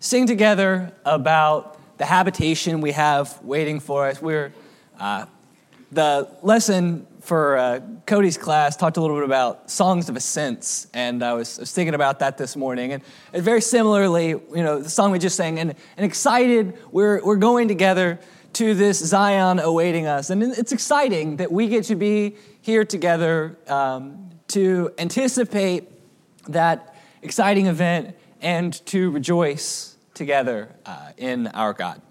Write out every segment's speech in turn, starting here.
sing together about the habitation we have waiting for us. We're uh, the lesson for uh, Cody's class talked a little bit about songs of ascents, and I was, I was, thinking about that this morning. And, and, very similarly, you know, the song we just sang, and, and excited, we're, we're going together to this Zion awaiting us. And it's exciting that we get to be here together um, to anticipate that exciting event and to rejoice together uh, in our God.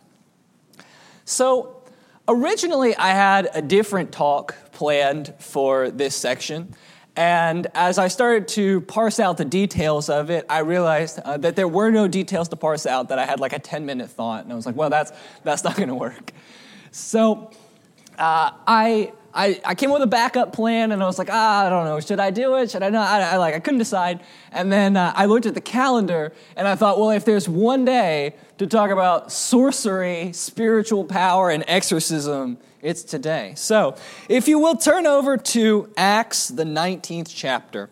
So, originally, I had a different talk planned for this section. And as I started to parse out the details of it, I realized uh, that there were no details to parse out, that I had like a 10 minute thought. And I was like, well, that's, that's not going to work. So uh, I I, I came with a backup plan and I was like, ah, I don't know, should I do it? Should I not? I, I like, I couldn't decide. And then uh, I looked at the calendar and I thought, well, if there's one day to talk about sorcery, spiritual power, and exorcism, it's today. So, if you will turn over to Acts, the 19th chapter.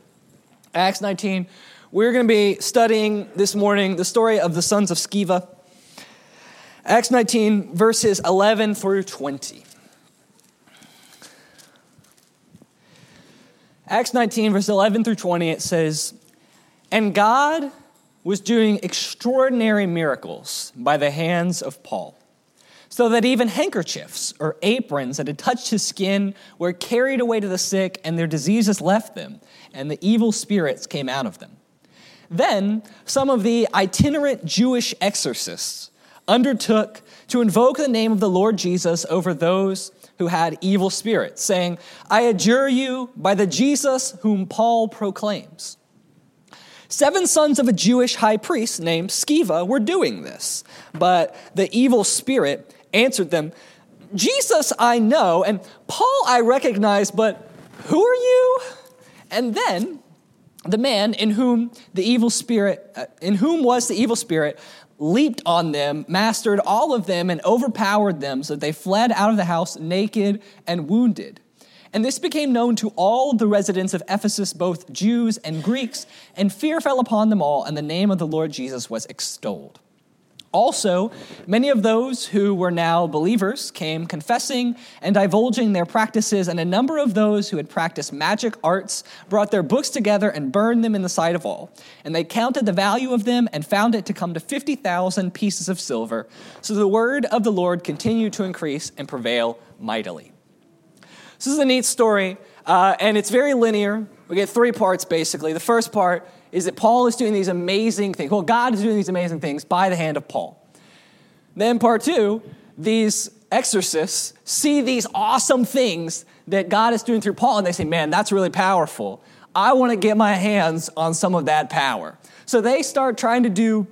Acts 19, we're going to be studying this morning the story of the sons of Sceva. Acts 19, verses 11 through 20. Acts 19, verse 11 through 20, it says, And God was doing extraordinary miracles by the hands of Paul, so that even handkerchiefs or aprons that had touched his skin were carried away to the sick, and their diseases left them, and the evil spirits came out of them. Then some of the itinerant Jewish exorcists undertook to invoke the name of the Lord Jesus over those who had evil spirits, saying, I adjure you by the Jesus whom Paul proclaims. Seven sons of a Jewish high priest named Sceva were doing this, but the evil spirit answered them, Jesus I know, and Paul I recognize, but who are you? And then the man in whom the evil spirit, uh, in whom was the evil spirit, leaped on them, mastered all of them, and overpowered them so that they fled out of the house naked and wounded. And this became known to all the residents of Ephesus, both Jews and Greeks, and fear fell upon them all, and the name of the Lord Jesus was extolled. Also, many of those who were now believers came confessing and divulging their practices, and a number of those who had practiced magic arts brought their books together and burned them in the sight of all. And they counted the value of them and found it to come to 50,000 pieces of silver. So the word of the Lord continued to increase and prevail mightily. This is a neat story, uh, and it's very linear. We get three parts basically. The first part is that Paul is doing these amazing things. Well, God is doing these amazing things by the hand of Paul. Then, part two, these exorcists see these awesome things that God is doing through Paul, and they say, Man, that's really powerful. I want to get my hands on some of that power. So they start trying to do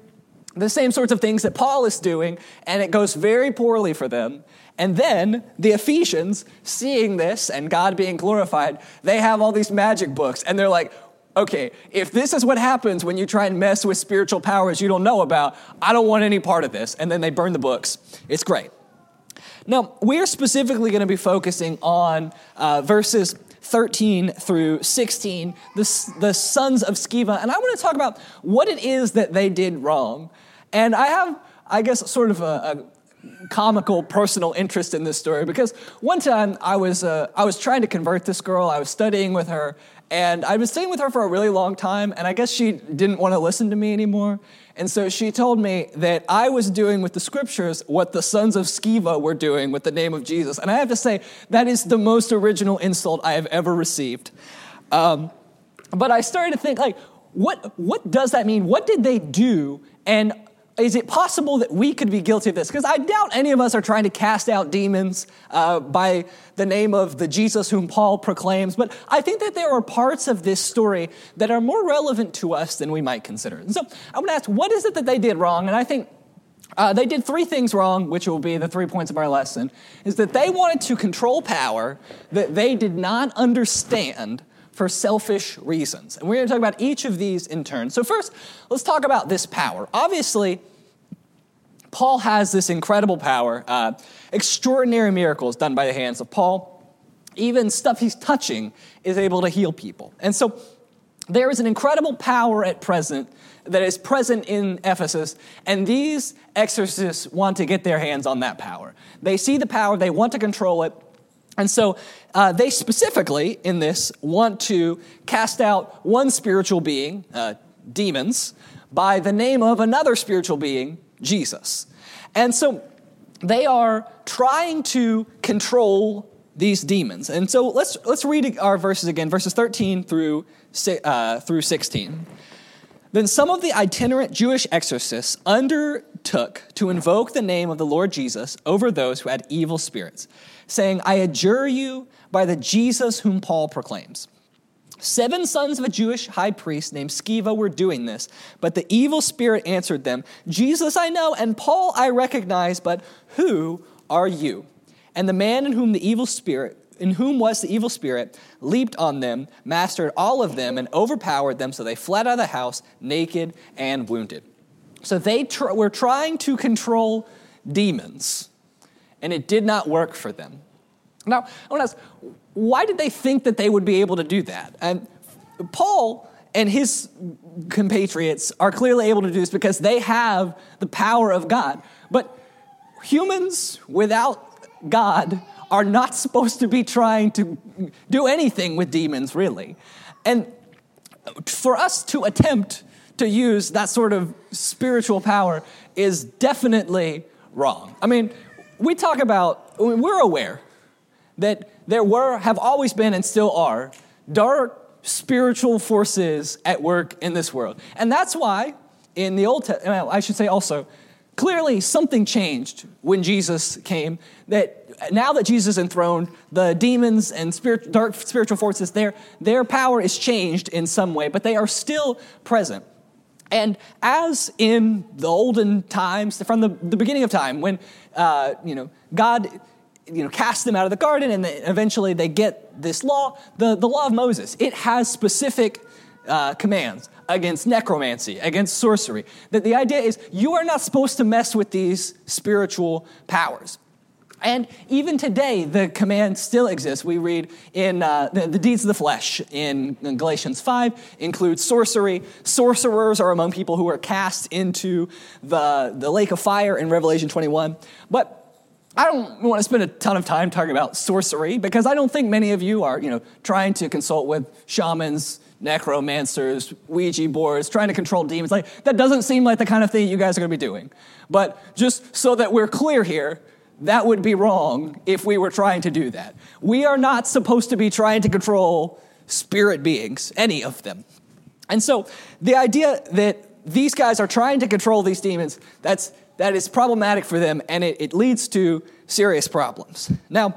the same sorts of things that Paul is doing, and it goes very poorly for them. And then the Ephesians, seeing this and God being glorified, they have all these magic books, and they're like, okay, if this is what happens when you try and mess with spiritual powers you don't know about, I don't want any part of this. And then they burn the books. It's great. Now, we're specifically going to be focusing on uh, verses 13 through 16, the, the sons of Sceva. And I want to talk about what it is that they did wrong. And I have, I guess, sort of a, a comical personal interest in this story because one time I was, uh, I was trying to convert this girl. I was studying with her, and I'd been staying with her for a really long time, and I guess she didn't want to listen to me anymore. And so she told me that I was doing with the scriptures what the sons of Sceva were doing with the name of Jesus. And I have to say, that is the most original insult I have ever received. Um, but I started to think, like, what, what does that mean? What did they do? And is it possible that we could be guilty of this? Because I doubt any of us are trying to cast out demons uh, by the name of the Jesus whom Paul proclaims, but I think that there are parts of this story that are more relevant to us than we might consider. And so I'm going to ask, what is it that they did wrong? And I think uh, they did three things wrong, which will be the three points of our lesson, is that they wanted to control power that they did not understand for selfish reasons. And we're going to talk about each of these in turn. So, first, let's talk about this power. Obviously, Paul has this incredible power, uh, extraordinary miracles done by the hands of Paul. Even stuff he's touching is able to heal people. And so, there is an incredible power at present that is present in Ephesus, and these exorcists want to get their hands on that power. They see the power, they want to control it, and so uh, they specifically, in this, want to cast out one spiritual being, uh, demons, by the name of another spiritual being, Jesus. And so they are trying to control these demons. And so let's, let's read our verses again, verses 13 through, uh, through 16. Then some of the itinerant Jewish exorcists undertook to invoke the name of the Lord Jesus over those who had evil spirits, saying, I adjure you by the Jesus whom Paul proclaims. Seven sons of a Jewish high priest named Sceva were doing this, but the evil spirit answered them, Jesus I know, and Paul I recognize, but who are you? And the man in whom the evil spirit, in whom was the evil spirit, leaped on them, mastered all of them, and overpowered them, so they fled out of the house naked and wounded. So they tr- were trying to control demons, and it did not work for them. Now, I want to ask, why did they think that they would be able to do that? And Paul and his compatriots are clearly able to do this because they have the power of God. But humans without God are not supposed to be trying to do anything with demons, really. And for us to attempt to use that sort of spiritual power is definitely wrong. I mean, we talk about, we're aware that there were, have always been, and still are dark spiritual forces at work in this world. And that's why in the Old Testament, I should say also, clearly something changed when Jesus came. That now that Jesus is enthroned, the demons and spirit, dark spiritual forces, their, their power is changed in some way, but they are still present. And as in the olden times, from the, the beginning of time, when uh, you know God you know, cast them out of the garden, and then eventually they get this law, the, the law of Moses. It has specific uh, commands against necromancy, against sorcery. That the idea is you are not supposed to mess with these spiritual powers. And even today, the command still exists. We read in uh, the, the, deeds of the flesh in, in, Galatians 5 includes sorcery. Sorcerers are among people who are cast into the, the lake of fire in Revelation 21. But I don't want to spend a ton of time talking about sorcery because I don't think many of you are, you know, trying to consult with shamans, necromancers, Ouija boards, trying to control demons. Like that doesn't seem like the kind of thing you guys are going to be doing. But just so that we're clear here, that would be wrong if we were trying to do that. We are not supposed to be trying to control spirit beings, any of them. And so the idea that these guys are trying to control these demons, that's that is problematic for them and it, it leads to serious problems. Now,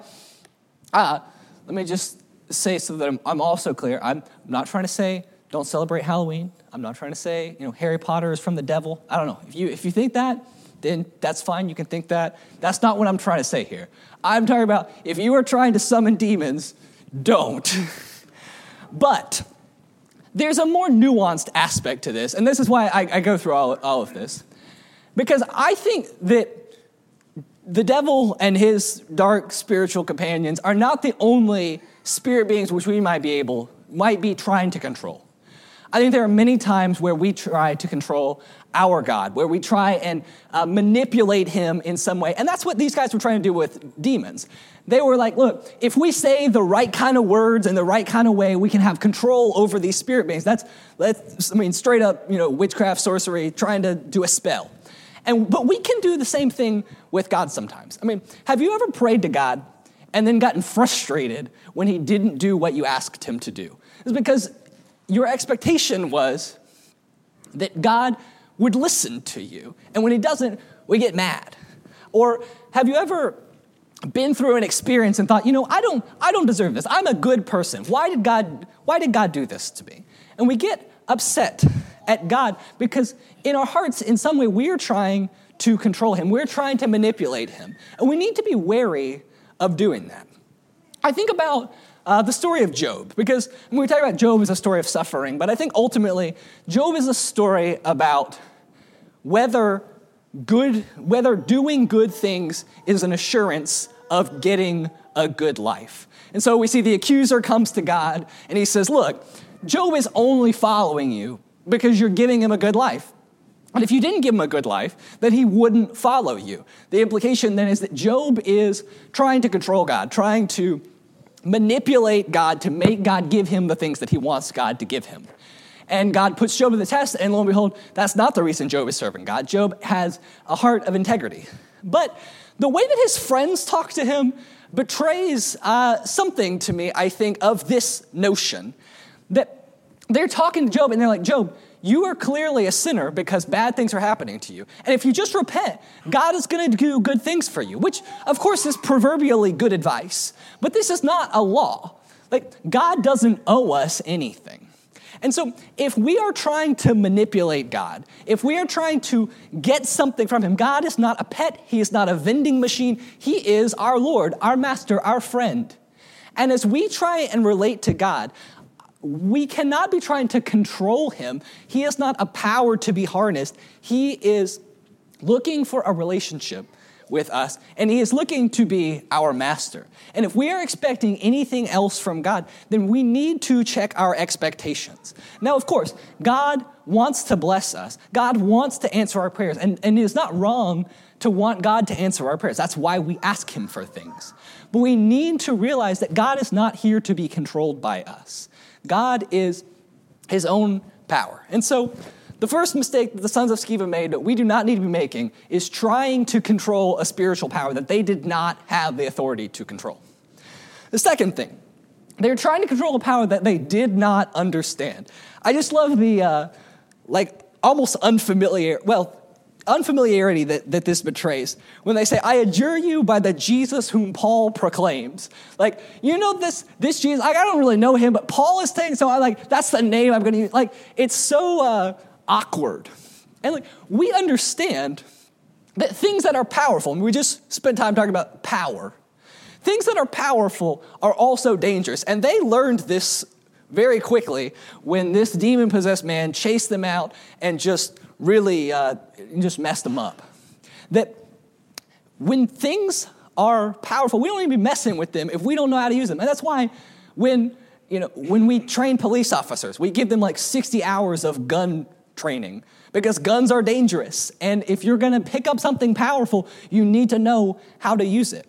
uh, let me just say so that I'm, I'm also clear. I'm not trying to say don't celebrate Halloween. I'm not trying to say, you know, Harry Potter is from the devil. I don't know. If you, if you think that, then that's fine. You can think that. That's not what I'm trying to say here. I'm talking about if you are trying to summon demons, don't. but there's a more nuanced aspect to this, and this is why I, I go through all, all of this. Because I think that the devil and his dark spiritual companions are not the only spirit beings which we might be able, might be trying to control. I think there are many times where we try to control our God, where we try and uh, manipulate him in some way. And that's what these guys were trying to do with demons. They were like, look, if we say the right kind of words in the right kind of way, we can have control over these spirit beings. That's, that's I mean, straight up, you know, witchcraft, sorcery, trying to do a spell. And, but we can do the same thing with God sometimes. I mean, have you ever prayed to God and then gotten frustrated when he didn't do what you asked him to do? It's because your expectation was that God would listen to you. And when he doesn't, we get mad. Or have you ever been through an experience and thought, you know, I don't, I don't deserve this. I'm a good person. Why did God, why did God do this to me? And we get upset at God because in our hearts, in some way, we're trying to control Him. We're trying to manipulate Him. And we need to be wary of doing that. I think about uh, the story of Job, because when we talk about Job as a story of suffering, but I think ultimately, Job is a story about whether good, whether doing good things is an assurance of getting a good life. And so we see the accuser comes to God and he says, Look, Job is only following you because you're giving him a good life. And if you didn't give him a good life, then he wouldn't follow you. The implication then is that Job is trying to control God, trying to manipulate God to make God give him the things that he wants God to give him. And God puts Job to the test, and lo and behold, that's not the reason Job is serving God. Job has a heart of integrity. But the way that his friends talk to him betrays uh, something to me, I think, of this notion that they're talking to Job and they're like, Job, you are clearly a sinner because bad things are happening to you. And if you just repent, God is going to do good things for you, which, of course, is proverbially good advice. But this is not a law. Like, God doesn't owe us anything. And so, if we are trying to manipulate God, if we are trying to get something from Him, God is not a pet, He is not a vending machine, He is our Lord, our Master, our friend. And as we try and relate to God, we cannot be trying to control Him. He is not a power to be harnessed, He is looking for a relationship with us, and He is looking to be our master. And if we are expecting anything else from God, then we need to check our expectations. Now, of course, God wants to bless us, God wants to answer our prayers, and, and it is not wrong to want God to answer our prayers. That's why we ask Him for things. But we need to realize that God is not here to be controlled by us, God is His own power. And so, the first mistake that the sons of Sceva made that we do not need to be making is trying to control a spiritual power that they did not have the authority to control. The second thing, they're trying to control a power that they did not understand. I just love the, uh, like, almost unfamiliar, well, unfamiliarity that, that this betrays when they say, I adjure you by the Jesus whom Paul proclaims. Like, you know this, this Jesus, like, I don't really know him, but Paul is saying so. I like, that's the name I'm gonna use. Like, it's so uh, awkward. And like, we understand that things that are powerful, and we just spent time talking about power, things that are powerful are also dangerous. And they learned this very quickly when this demon possessed man chased them out and just really uh, just messed them up. That when things are powerful, we don't even be messing with them if we don't know how to use them. And that's why when you know when we train police officers, we give them like 60 hours of gun training because guns are dangerous. And if you're going to pick up something powerful, you need to know how to use it.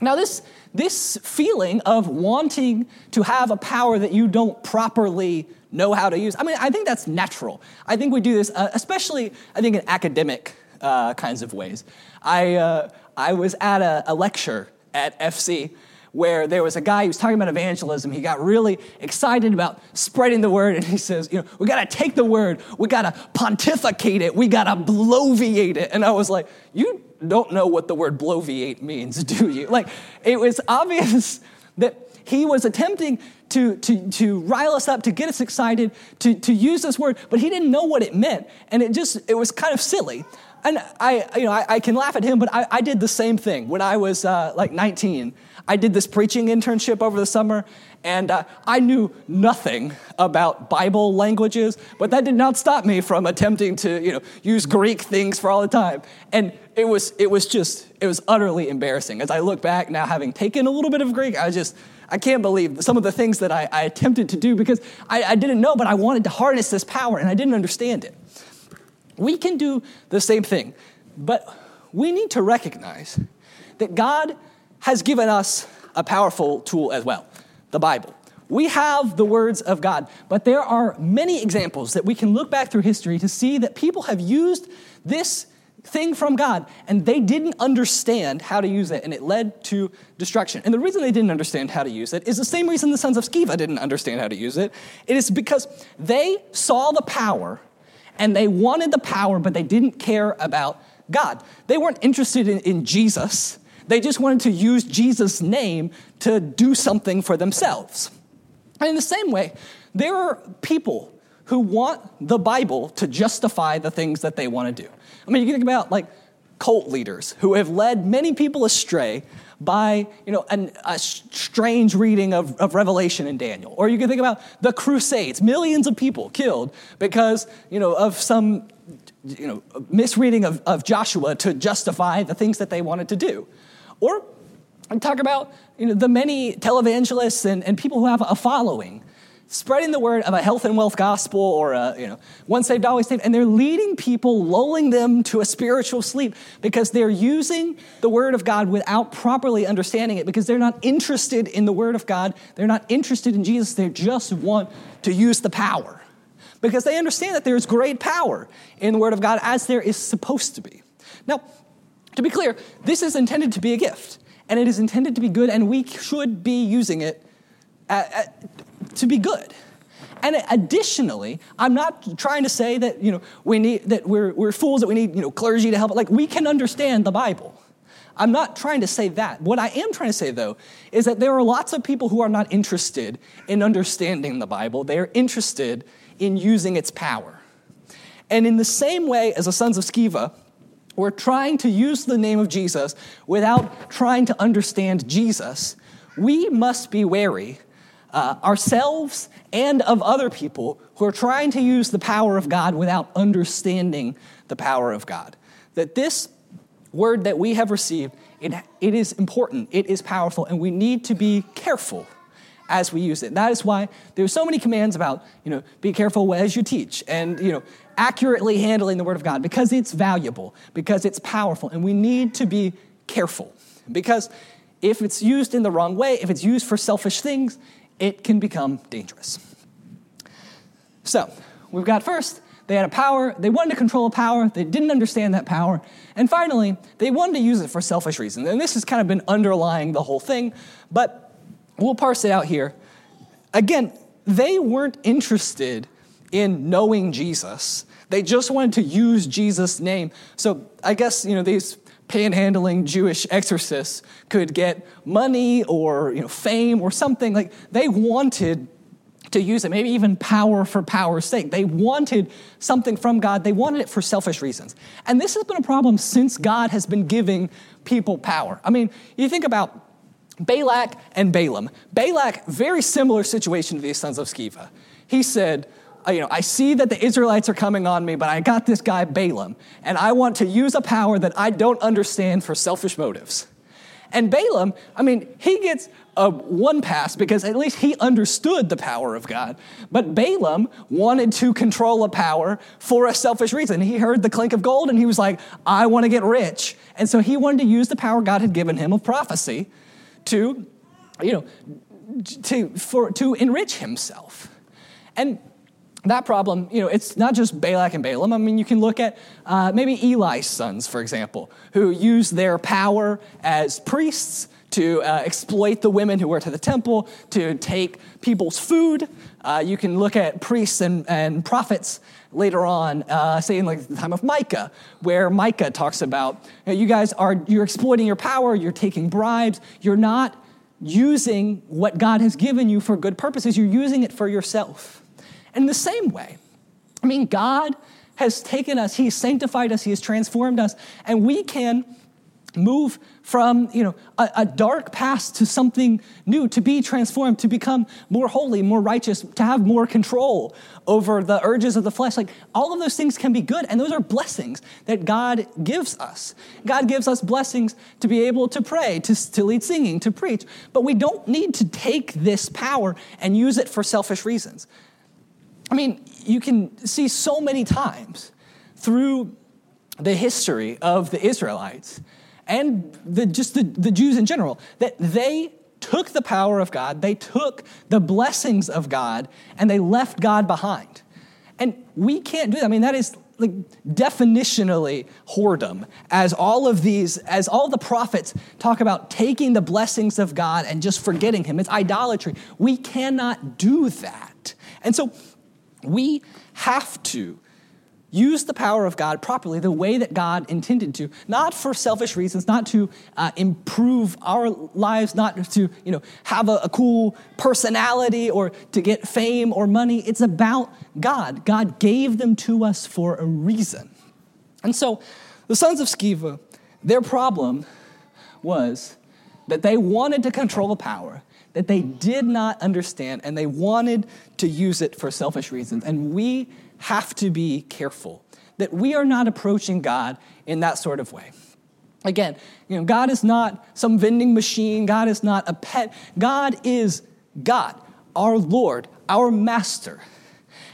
Now, this, this feeling of wanting to have a power that you don't properly know how to use, I mean, I think that's natural. I think we do this, uh, especially, I think, in academic uh, kinds of ways. I, uh, I was at a, a lecture at FC where there was a guy who was talking about evangelism. He got really excited about spreading the word, and he says, You know, we got to take the word, we got to pontificate it, we got to bloviate it. And I was like, You don't know what the word bloviate means, do you? Like, it was obvious that he was attempting to, to, to rile us up, to get us excited, to, to use this word, but he didn't know what it meant. And it just, it was kind of silly. And I, you know, I, I can laugh at him, but I, I did the same thing when I was uh, like 19. I did this preaching internship over the summer, and uh, I knew nothing about Bible languages, but that did not stop me from attempting to, you know, use Greek things for all the time. And it was, it was just, it was utterly embarrassing. As I look back now, having taken a little bit of Greek, I just, I can't believe some of the things that I, I attempted to do because I, I didn't know, but I wanted to harness this power and I didn't understand it. We can do the same thing, but we need to recognize that God has given us a powerful tool as well the Bible. We have the words of God, but there are many examples that we can look back through history to see that people have used this thing from God and they didn't understand how to use it and it led to destruction. And the reason they didn't understand how to use it is the same reason the sons of Sceva didn't understand how to use it. It is because they saw the power and they wanted the power, but they didn't care about God. They weren't interested in, in Jesus. They just wanted to use Jesus' name to do something for themselves. And in the same way, there are people who want the Bible to justify the things that they want to do. I mean, you can think about like cult leaders who have led many people astray by you know an, a strange reading of, of revelation in daniel. Or you can think about the crusades. Millions of people killed because you know of some you know misreading of, of joshua to justify the things that they wanted to do. Or talk about you know, the many televangelists and, and people who have a following spreading the word of a health and wealth gospel or a, you know, once saved, always saved, and they're leading people, lulling them to a spiritual sleep because they're using the word of God without properly understanding it because they're not interested in the word of God. They're not interested in Jesus. They just want to use the power because they understand that there's great power in the word of God as there is supposed to be. Now, to be clear, this is intended to be a gift and it is intended to be good and we should be using it at, at, to be good. And additionally, I'm not trying to say that, you know, we need, that we're, we're fools, that we need, you know, clergy to help. Like, we can understand the Bible. I'm not trying to say that. What I am trying to say, though, is that there are lots of people who are not interested in understanding the Bible. They are interested in using its power. And in the same way as the sons of Sceva, we're trying to use the name of Jesus without trying to understand Jesus. We must be wary uh, ourselves and of other people who are trying to use the power of God without understanding the power of God. That this word that we have received, it, it is important, it is powerful, and we need to be careful as we use it. That is why there's so many commands about, you know, be careful as you teach and, you know, accurately handling the word of God because it's valuable, because it's powerful, and we need to be careful. Because if it's used in the wrong way, if it's used for selfish things, it can become dangerous. So, we've got first, they had a power, they wanted to control a power, they didn't understand that power, and finally, they wanted to use it for selfish reasons. And this has kind of been underlying the whole thing, but we'll parse it out here. Again, they weren't interested in knowing Jesus. They just wanted to use Jesus' name. So I guess, you know, these panhandling Jewish exorcists could get money or you know, fame or something. Like they wanted to use it, maybe even power for power's sake. They wanted something from God, they wanted it for selfish reasons. And this has been a problem since God has been giving people power. I mean, you think about Balak and Balaam. Balak, very similar situation to these sons of Sceva. He said, you know, I see that the Israelites are coming on me, but I got this guy Balaam, and I want to use a power that I don't understand for selfish motives. And Balaam, I mean, he gets a one pass because at least he understood the power of God. But Balaam wanted to control a power for a selfish reason. He heard the clink of gold and he was like, I want to get rich. And so he wanted to use the power God had given him of prophecy to, you know, to, for, to enrich himself. And that problem, you know, it's not just Balak and Balaam. I mean, you can look at uh, maybe Eli's sons, for example, who used their power as priests to uh, exploit the women who were to the temple, to take people's food. Uh, you can look at priests and, and prophets later on, uh, say in like the time of Micah, where Micah talks about you, know, you guys are you're exploiting your power, you're taking bribes, you're not using what God has given you for good purposes, you're using it for yourself. In the same way, I mean, God has taken us, He's sanctified us, He has transformed us, and we can move from you know a, a, dark past to something new to be transformed to become more holy more righteous to have more control over the urges of the flesh. Like all of those things can be good and those are blessings that god gives us. God gives us blessings to be able to pray to, to lead singing to preach but we don't need to take this power and use it for selfish reasons I mean, you can see so many times through the history of the Israelites and the, just the, the Jews in general that they took the power of God, they took the blessings of God, and they left God behind. And we can't do that. I mean, that is like definitionally whoredom as all of these as all the prophets talk about taking the blessings of god and just forgetting him it's idolatry we cannot do that and so we have to use the power of God properly, the way that God intended to, not for selfish reasons, not to uh, improve our lives, not to you know have a, a cool personality or to get fame or money. It's about God. God gave them to us for a reason. And so, the sons of Sceva, their problem was that they wanted to control the power that they did not understand and they wanted to use it for selfish reasons. And we have to be careful that we are not approaching God in that sort of way. Again, you know, God is not some vending machine, God is not a pet. God is God. our Lord, our Master.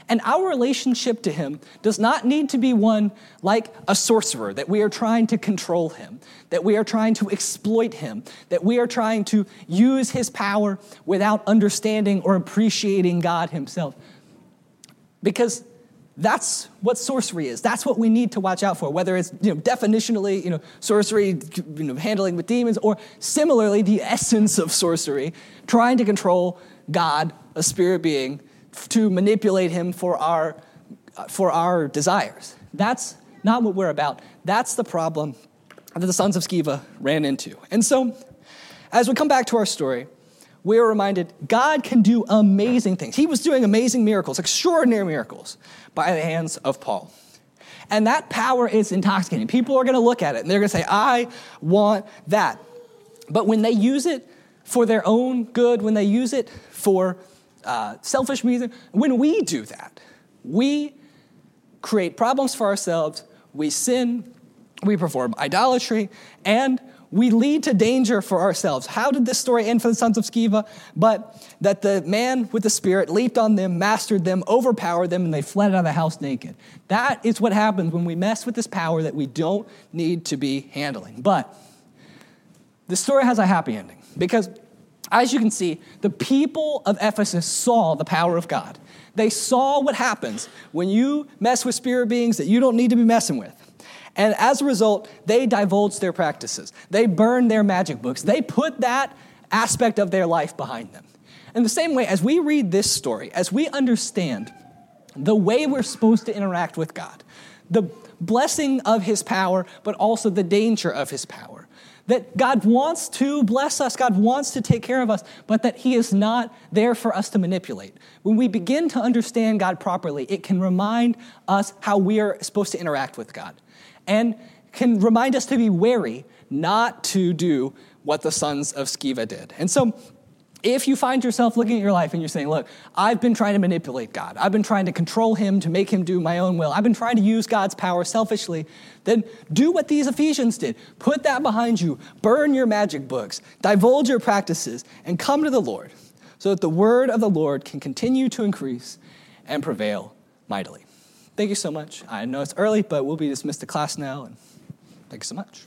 And our relationship to him does not need to be one like a sorcerer, that we are trying to control him, that we are trying to exploit him, that we are trying to use his power without understanding or appreciating God himself. Because that's what sorcery is. That's what we need to watch out for, whether it's you know, definitionally you know, sorcery, you know, handling with demons, or similarly, the essence of sorcery, trying to control God, a spirit being, to manipulate him for our, for our desires. That's not what we're about. That's the problem that the sons of Sceva ran into. And so, as we come back to our story, we are reminded God can do amazing things. He was doing amazing miracles, extraordinary miracles, by the hands of Paul. And that power is intoxicating. People are going to look at it and they're going to say, I want that. But when they use it for their own good, when they use it for uh, selfish reason. when we do that, we create problems for ourselves, we sin, we perform idolatry, and we lead to danger for ourselves. How did this story end for the sons of Sceva? But that the man with the spirit leaped on them, mastered them, overpowered them, and they fled out of the house naked. That is what happens when we mess with this power that we don't need to be handling. But the story has a happy ending because, as you can see, the people of Ephesus saw the power of God. They saw what happens when you mess with spirit beings that you don't need to be messing with. And as a result, they divulged their practices. They burned their magic books. They put that aspect of their life behind them. In the same way, as we read this story, as we understand the way we're supposed to interact with God, the blessing of His power, but also the danger of His power, that God wants to bless us, God wants to take care of us, but that He is not there for us to manipulate. When we begin to understand God properly, it can remind us how we are supposed to interact with God and can remind us to be wary not to do what the sons of Sceva did. And so, if you find yourself looking at your life and you're saying, Look, I've been trying to manipulate God, I've been trying to control Him to make Him do my own will, I've been trying to use God's power selfishly, then do what these Ephesians did. Put that behind you, burn your magic books, divulge your practices, and come to the Lord so that the word of the Lord can continue to increase and prevail mightily. Thank you so much. I know it's early, but we'll be dismissed to class now, and thank you so much.